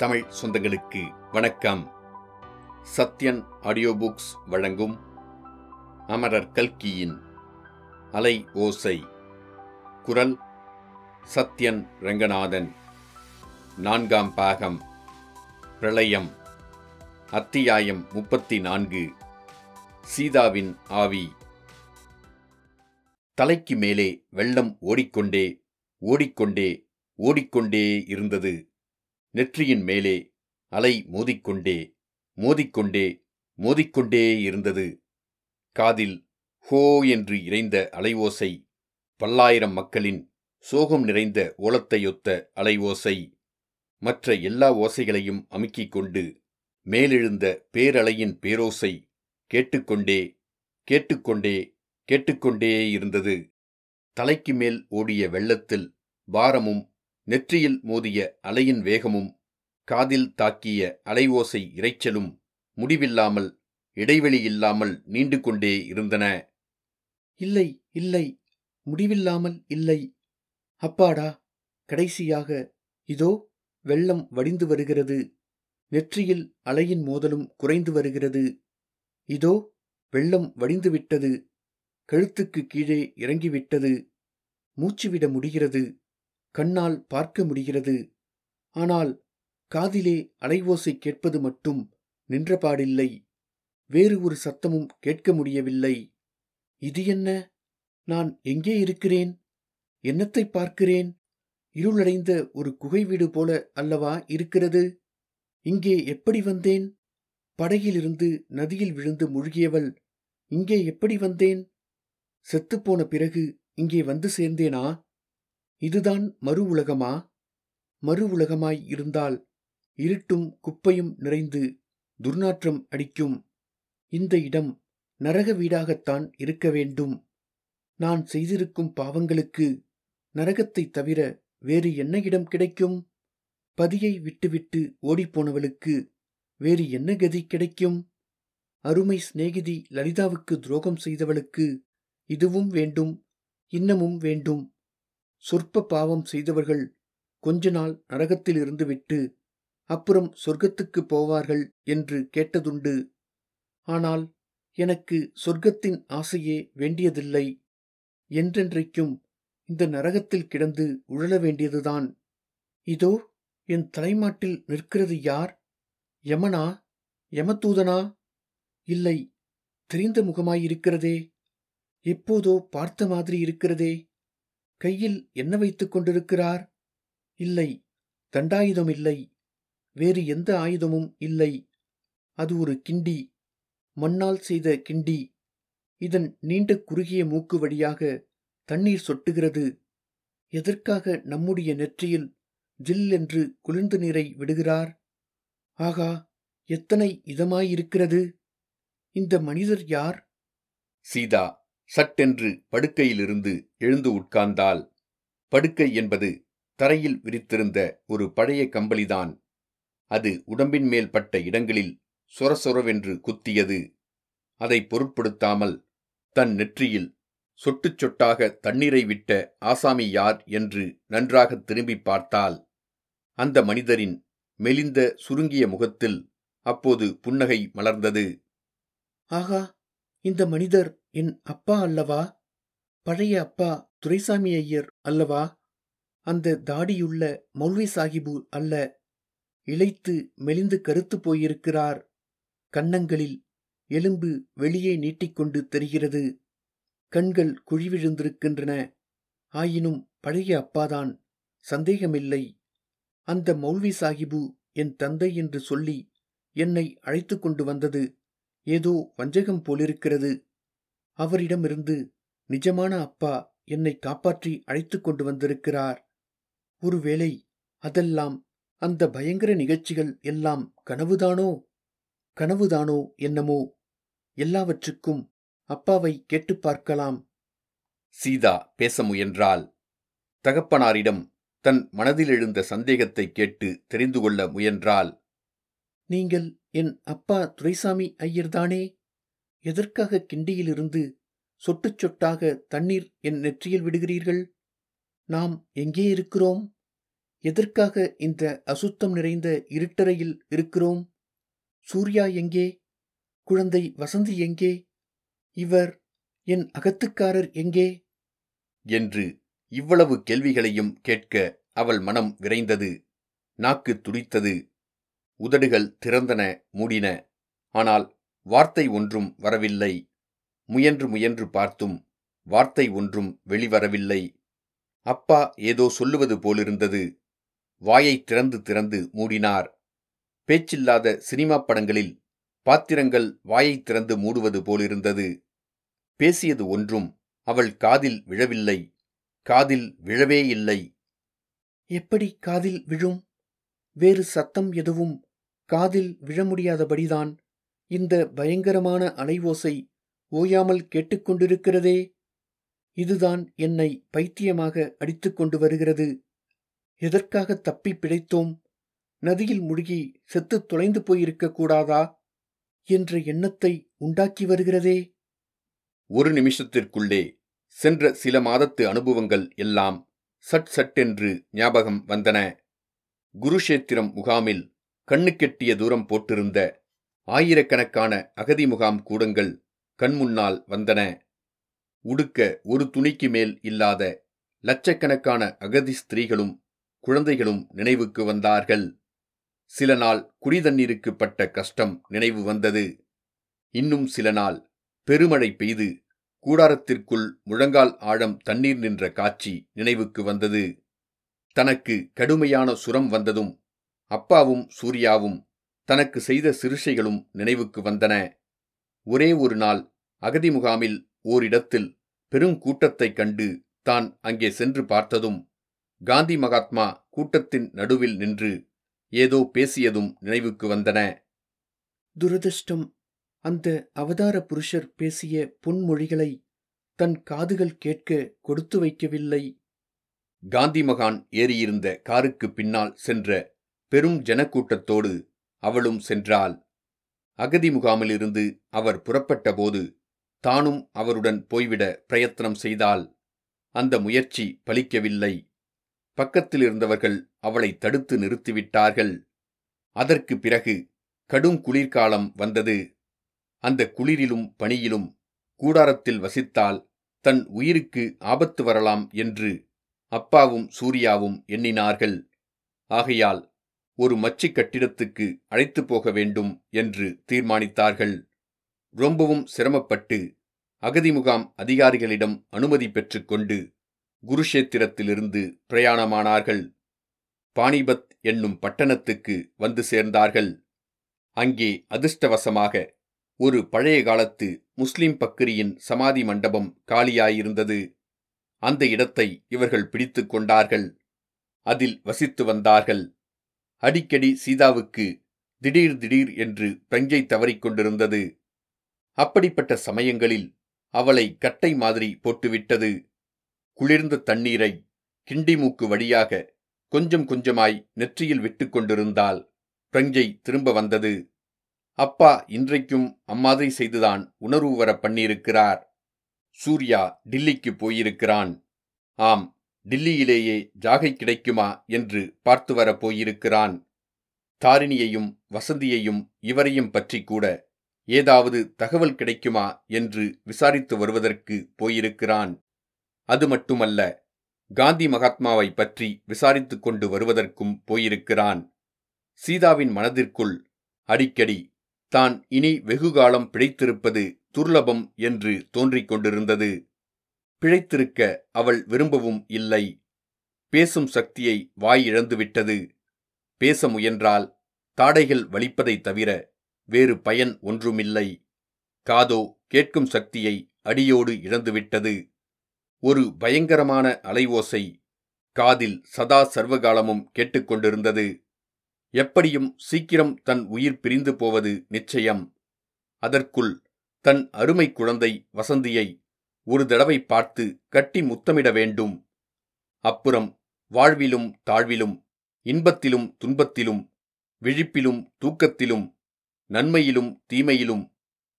தமிழ் சொந்தங்களுக்கு வணக்கம். Sathyan audio books வழங்கும் அமரர் கல்கியின் அலை ஓசை. குரல் சத்யன் ரங்கநாதன். நான்காம் பாகம். பிரளயம். அத்தியாயம் முப்பத்தி நான்கு சீதாவின் ஆவி. தலைக்கு மேலே வெள்ளம் ஓடிக்கொண்டே ஓடிக்கொண்டே ஓடிக்கொண்டே இருந்தது. நெற்றியின் மேலே அலை மோதிக்கொண்டே மோதிக்கொண்டே மோதிக்கொண்டே இருந்தது. காதில் ஹோ என்று இறைந்த அலைவோசை பல்லாயிரம் மக்களின் சோகம் நிறைந்த ஓலத்தையொத்த அலைவோசை மற்ற எல்லா ஓசைகளையும் அமுக்கிக் கொண்டு மேலெழுந்த பேரலையின் பேரோசை கேட்டுக்கொண்டே கேட்டுக்கொண்டே கேட்டுக்கொண்டே இருந்தது. தலைக்கு மேல் ஓடிய வெள்ளத்தில் பாரமும் நெற்றியில் மோதிய அலையின் வேகமும் காதில் தாக்கிய அலைவோசை இரைச்சலும் முடிவில்லாமல் இடைவெளி இல்லாமல் நீண்டு கொண்டே இருந்தன. இல்லை இல்லை முடிவில்லாமல் இல்லை. அப்பாடா கடைசியாக இதோ வெள்ளம் வடிந்து வருகிறது. நெற்றியில் அலையின் மோதலும் குறைந்து வருகிறது. இதோ வெள்ளம் வடிந்துவிட்டது கழுத்துக்கு கீழே இறங்கிவிட்டது. மூச்சுவிட முடிகிறது. கண்ணால் பார்க்க முடிகிறது. ஆனால் காதிலே அலைவோசை கேட்பது மட்டும் நின்றபாடில்லை. வேறு ஒரு சத்தமும் கேட்க முடியவில்லை. இது என்ன? நான் எங்கே இருக்கிறேன்? என்னத்தை பார்க்கிறேன்? இருளடைந்த ஒரு குகை வீடு போல அல்லவா இருக்கிறது? இங்கே எப்படி வந்தேன்? படகிலிருந்து நதியில் விழுந்து முழுகியவள் இங்கே எப்படி வந்தேன்? செத்துப்போன பிறகு இங்கே வந்து சேர்ந்தேனா? இதுதான் மறு உலகமா? மறு உலகமாய் இருந்தால் இருட்டும் குப்பையும் நிறைந்து துர்நாற்றம் அடிக்கும். இந்த இடம் நரக வீடாகத்தான் இருக்க வேண்டும். நான் செய்திருக்கும் பாவங்களுக்கு நரகத்தைத் தவிர வேறு என்ன இடம் கிடைக்கும்? பதியை விட்டுவிட்டு ஓடிப்போனவளுக்கு வேறு என்ன கதி கிடைக்கும்? அருமை சிநேகிதி லலிதாவுக்கு துரோகம் செய்தவளுக்கு இதுவும் வேண்டும் இன்னமும் வேண்டும். சொற்ப பாவம் செய்தவர்கள் கொஞ்ச நாள் நரகத்தில் இருந்துவிட்டு அப்புறம் சொர்க்கத்துக்கு போவார்கள் என்று கேட்டதுண்டு. ஆனால் எனக்கு சொர்க்கத்தின் ஆசையே வேண்டியதில்லை. என்றென்றைக்கும் இந்த நரகத்தில் கிடந்து உழல வேண்டியதுதான். இதோ என் தலைமாட்டில் நிற்கிறது யார்? யமனா? யமதூதனா? இல்லை தெரிந்த முகமாயிருக்கிறதே. எப்போதோ பார்த்த மாதிரி இருக்கிறதே. கையில் என்ன வைத்துக் கொண்டிருக்கிறார்? இல்லை தண்டாயுதம் இல்லை. வேறு எந்த ஆயுதமும் இல்லை. அது ஒரு கிண்டி மண்ணால் செய்த கிண்டி. இதன் நீண்ட குறுகிய மூக்கு வழியாக தண்ணீர் சொட்டுகிறது. எதற்காக நம்முடைய நெற்றியில் ஜில் என்று குளிர்ந்த நீரை விடுகிறார்? ஆகா எத்தனை இதமாயிருக்கிறது? இந்த மனிதர் யார்? சீதா சட்டென்று படுக்கையிலிருந்து எழுந்து உட்கார்ந்தால் படுக்கை என்பது தரையில் விரித்திருந்த ஒரு பழைய கம்பளிதான். அது உடம்பின் மேல் பட்ட இடங்களில் சொரசொரவென்று குத்தியது. அதை பொருட்படுத்தாமல் தன் நெற்றியில் சொட்டுச் சொட்டாக தண்ணீரை விட்ட ஆசாமி யார் என்று நன்றாக திரும்பி பார்த்தால் அந்த மனிதரின் மெலிந்த சுருங்கிய முகத்தில் அப்போது புன்னகை மலர்ந்தது. ஆகா இந்த மனிதர் என் அப்பா அல்லவா? பழைய அப்பா துரைசாமி ஐயர் அல்லவா? அந்த தாடியுள்ள மௌல்வி சாஹிபு அல்ல. இழைத்து மெலிந்து கருத்து போயிருக்கிறார். கன்னங்களில் எலும்பு வெளியே நீட்டிக்கொண்டு தெரிகிறது. கண்கள் குழிவிழுந்திருக்கின்றன. ஆயினும் பழைய அப்பாதான். சந்தேகமில்லை. அந்த மௌல்வி சாஹிபு என் தந்தை என்று சொல்லி என்னை அழைத்து கொண்டு வந்தது. ஏதோ வஞ்சகம் போலிருக்கிறது. அவரிடமிருந்து நிஜமான அப்பா என்னை காப்பாற்றி அழைத்து கொண்டு வந்திருக்கிறார். ஒருவேளை அதெல்லாம் அந்த பயங்கர நிகழ்ச்சிகள் எல்லாம் கனவுதானோ? கனவுதானோ என்னமோ? எல்லாவற்றுக்கும் அப்பாவை கேட்டுப் பார்க்கலாம். சீதா பேச முயன்றாள். தகப்பனாரிடம் தன் மனதில் எழுந்த சந்தேகத்தை கேட்டு தெரிந்து கொள்ள முயன்றாள். நீங்கள் என் அப்பா துரைசாமி ஐயர்தானே? எதற்காக கிண்டியிலிருந்து சொட்டுச் சொட்டாக தண்ணீர் என் நெற்றியில் விடுகிறீர்கள்? நாம் எங்கே இருக்கிறோம்? எதற்காக இந்த அசுத்தம் நிறைந்த இருட்டறையில் இருக்கிறோம்? சூர்யா எங்கே? குழந்தை வசந்தி எங்கே? இவர் என் அகத்துக்காரர் எங்கே? என்று இவ்வளவு கேள்விகளையும் கேட்க அவள் மனம் விரைந்தது. நாக்கு துடித்தது. உதடுகள் திறந்தன மூடின. ஆனால் வார்த்தை ஒன்றும் வரவில்லை. முயன்று முயன்று பார்த்தும் வார்த்தை ஒன்றும் வெளிவரவில்லை அப்பா ஏதோ சொல்லுவது போலிருந்தது. வாயை திறந்து திறந்து மூடினார். பேச்சில்லாத சினிமா படங்களில் பாத்திரங்கள் வாயை திறந்து மூடுவது போலிருந்தது. பேசியது ஒன்றும் அவள் காதில் விழவில்லை. காதில் விழவே இல்லை. எப்படி காதில் விழும்? வேறு சத்தம் எதுவும் காதில் விழ முடியாதபடிதான். இந்த பயங்கரமான அலைவோசை ஓயாமல் கேட்டுக்கொண்டிருக்கிறதே? இதுதான் என்னை பைத்தியமாக அடித்துக்கொண்டு வருகிறது. எதற்காக தப்பி பிழைத்தோம்? நதியில் முழுகி செத்து தொலைந்து போயிருக்க கூடாதா? என்ற எண்ணத்தை உண்டாக்கி வருகிறதே? ஒரு நிமிஷத்திற்குள்ளே சென்ற சில மாதத்து அனுபவங்கள் எல்லாம் சட் சட்டென்று ஞாபகம் வந்தன. குருஷேத்திரம் முகாமில் கண்ணுக்கெட்டிய தூரம் போட்டிருந்த ஆயிரக்கணக்கான அகதி முகாம் கூடங்கள் கண்முன்னால் வந்தன. உடுக்க ஒரு துணிக்கு மேல் இல்லாத லட்சக்கணக்கான அகதி ஸ்திரீகளும் குழந்தைகளும் நினைவுக்கு வந்தார்கள். சில நாள் குடிதண்ணீருக்கு பட்ட கஷ்டம் நினைவு வந்தது. இன்னும் சில நாள் பெருமழை பெய்து கூடாரத்திற்குள் முழங்கால் ஆழம் தண்ணீர் நின்ற காட்சி நினைவுக்கு வந்தது. தனக்கு கடுமையான சுரம் வந்ததும் அப்பாவும் சூர்யாவும் தனக்கு செய்த சிறுஷைகளும் நினைவுக்கு வந்தன. ஒரே ஒரு நாள் அகதி முகாமில் ஓரிடத்தில் பெருங்கூட்டத்தைக் கண்டு தான் அங்கே சென்று பார்த்ததும் காந்தி மகாத்மா கூட்டத்தின் நடுவில் நின்று ஏதோ பேசியதும் நினைவுக்கு வந்தன. துரதிர்ஷ்டம். அந்த அவதார புருஷர் பேசிய பொன்மொழிகளை தன் காதுகள் கேட்க கொடுத்து வைக்கவில்லை. காந்தி மகான் ஏறியிருந்த காருக்கு பின்னால் சென்ற பெரும் ஜனக்கூட்டத்தோடு அவளும் சென்றாள். அகதி முகாமிலிருந்து அவர் புறப்பட்டபோது தானும் அவருடன் போய்விட பிரயத்தனம் செய்தாள். அந்த முயற்சி பலிக்கவில்லை. பக்கத்தில் இருந்தவர்கள் அவளை தடுத்து நிறுத்திவிட்டார்கள். அதற்கு பிறகு கடும் குளிர்காலம் வந்தது. அந்த குளிரிலும் பணியிலும் கூடாரத்தில் வசித்தால் தன் உயிருக்கு ஆபத்து வரலாம் என்று அப்பாவும் சூர்யாவும் எண்ணினார்கள். ஆகையால் ஒரு மச்சு கட்டிடத்துக்கு அழைத்து போக வேண்டும் என்று தீர்மானித்தார்கள். ரொம்பவும் சிரமப்பட்டு அகதி முகாம் அதிகாரிகளிடம் அனுமதி பெற்றுக்கொண்டு குருஷேத்திரத்திலிருந்து பிரயாணமானார்கள். பாணிபத் என்னும் பட்டணத்துக்கு வந்து சேர்ந்தார்கள். அங்கே அதிர்ஷ்டவசமாக ஒரு பழைய காலத்து முஸ்லிம் பக்கிரியின் சமாதி மண்டபம் காலியாயிருந்தது. அந்த இடத்தை இவர்கள் பிடித்து கொண்டார்கள். அதில் வசித்து வந்தார்கள். அடிக்கடி சீதாவுக்கு திடீர் திடீர் என்று பிரஞ்சை தவறிக்கொண்டிருந்தது அப்படிப்பட்ட சமயங்களில் அவளை கட்டை மாதிரி போட்டுவிட்டது. குளிர்ந்த தண்ணீரை கிண்டி மூக்கு வழியாக கொஞ்சம் கொஞ்சமாய் நெற்றியில் விட்டுக் கொண்டிருந்தால் பிரஞ்சை திரும்ப வந்தது. அப்பா இன்றைக்கும் அம்மாதிரி செய்துதான் உணர்வு வர பண்ணியிருக்கிறார். சூர்யா டில்லிக்கு போயிருக்கிறான். ஆம் டில்லியிலேயே ஜாகை கிடைக்குமா என்று பார்த்து வரப் போயிருக்கிறான். தாரிணியையும் வசந்தியையும் இவரையும் பற்றி கூட ஏதாவது தகவல் கிடைக்குமா என்று விசாரித்து வருவதற்கு போயிருக்கிறான். அது மட்டுமல்ல காந்தி மகாத்மாவை பற்றி விசாரித்துக் கொண்டு வருவதற்கும் போயிருக்கிறான். சீதாவின் மனதிற்குள் அடிக்கடி தான் இனி வெகுகாலம் பிழைத்திருப்பது துர்லபம் என்று தோன்றிக் கொண்டிருந்தது. பிழைத்திருக்க அவள் விரும்பவும் இல்லை. பேசும் சக்தியை வாய் இழந்துவிட்டது. பேச முயன்றால் தாடைகள் வலிப்பதைத் தவிர வேறு பயன் ஒன்றுமில்லை. காதோ கேட்கும் சக்தியை அடியோடு இழந்துவிட்டது. ஒரு பயங்கரமான அலைவோசை காதில் சதா சர்வகாலமும் கேட்டுக்கொண்டிருந்தது. எப்படியும் சீக்கிரம் தன் உயிர் பிரிந்து போவது நிச்சயம். அதற்குள் தன் அருமை குழந்தை வசந்தியை ஒரு தடவை பார்த்து கட்டி முத்தமிட வேண்டும். அப்புறம் வாழ்விலும் தாழ்விலும் இன்பத்திலும் துன்பத்திலும் விழிப்பிலும் தூக்கத்திலும் நன்மையிலும் தீமையிலும்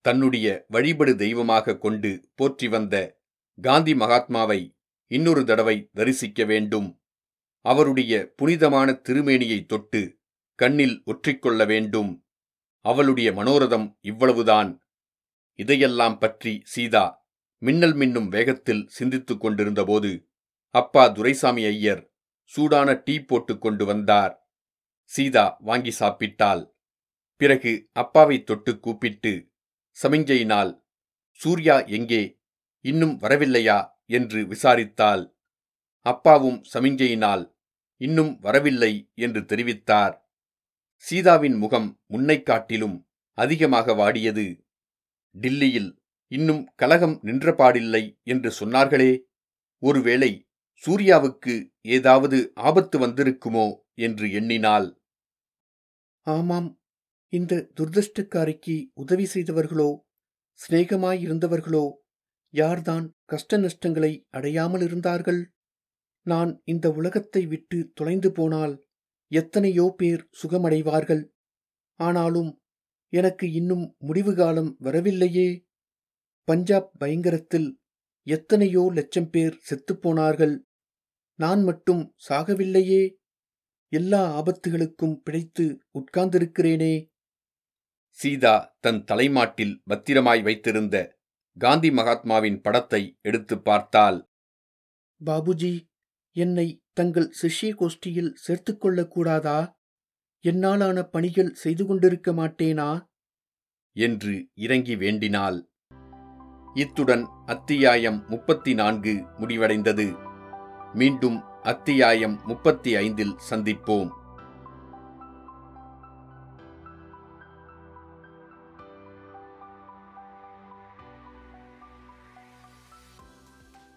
தன்னுடைய வழிபடு தெய்வமாக கொண்டு போற்றி வந்த காந்தி மகாத்மாவை இன்னொரு தடவை தரிசிக்க வேண்டும். அவருடைய புனிதமான திருமேனியை தொட்டு கண்ணில் ஒற்றிக்கொள்ள வேண்டும். அவளுடைய மனோரதம் இவ்வளவுதான். இதையெல்லாம் பற்றி சீதா மின்னல் மின்னும் வேகத்தில் சிந்தித்துக் கொண்டிருந்தபோது அப்பா துரைசாமி ஐயர் சூடான டீ போட்டுக் கொண்டு வந்தார். சீதா வாங்கி சாப்பிட்டாள். பிறகு அப்பாவை தொட்டு கூப்பிட்டு சமிஞ்சையினால் சூர்யா எங்கே? இன்னும் வரவில்லையா? என்று விசாரித்தாள். அப்பாவும் சமிஞ்சையினால் இன்னும் வரவில்லை என்று தெரிவித்தார். சீதாவின் முகம் முன்னைக் காட்டிலும் அதிகமாக வாடியது. டில்லியில் இன்னும் கலகம் நின்றபாடில்லை என்று சொன்னார்களே ஒருவேளை சூர்யாவுக்கு ஏதாவது ஆபத்து வந்திருக்குமோ என்று எண்ணினாள். ஆமாம் இந்த துர்தஷ்டக்காரிக்கு உதவி செய்தவர்களோ சிநேகமாயிருந்தவர்களோ யார்தான் கஷ்ட நஷ்டங்களை அடையாமல் இருந்தார்கள்? நான் இந்த உலகத்தை விட்டு தொலைந்து போனால் எத்தனையோ பேர் சுகமடைவார்கள். ஆனாலும் எனக்கு இன்னும் முடிவு காலம் வரவில்லையே. பஞ்சாப் பயங்கரத்தில் எத்தனையோ லட்சம் பேர் செத்துப்போனார்கள் நான் மட்டும் சாகவில்லையே. எல்லா ஆபத்துகளுக்கும் பிழைத்து உட்கார்ந்திருக்கிறேனே. சீதா தன் தலைமாட்டில் பத்திரமாய் வைத்திருந்த காந்தி மகாத்மாவின் படத்தை எடுத்துப் பார்த்தாள். பாபுஜி என்னை தங்கள் சிஷ்ய கோஷ்டியில் சேர்த்துக்கொள்ளக்கூடாதா என்னாலான பணிகள் செய்து கொண்டிருக்க மாட்டேனா? என்று இறங்கி வேண்டினாள். இத்துடன் அத்தியாயம் முப்பத்தி நான்கு முடிவடைந்தது. மீண்டும் அத்தியாயம் முப்பத்தி ஐந்தில் சந்திப்போம்.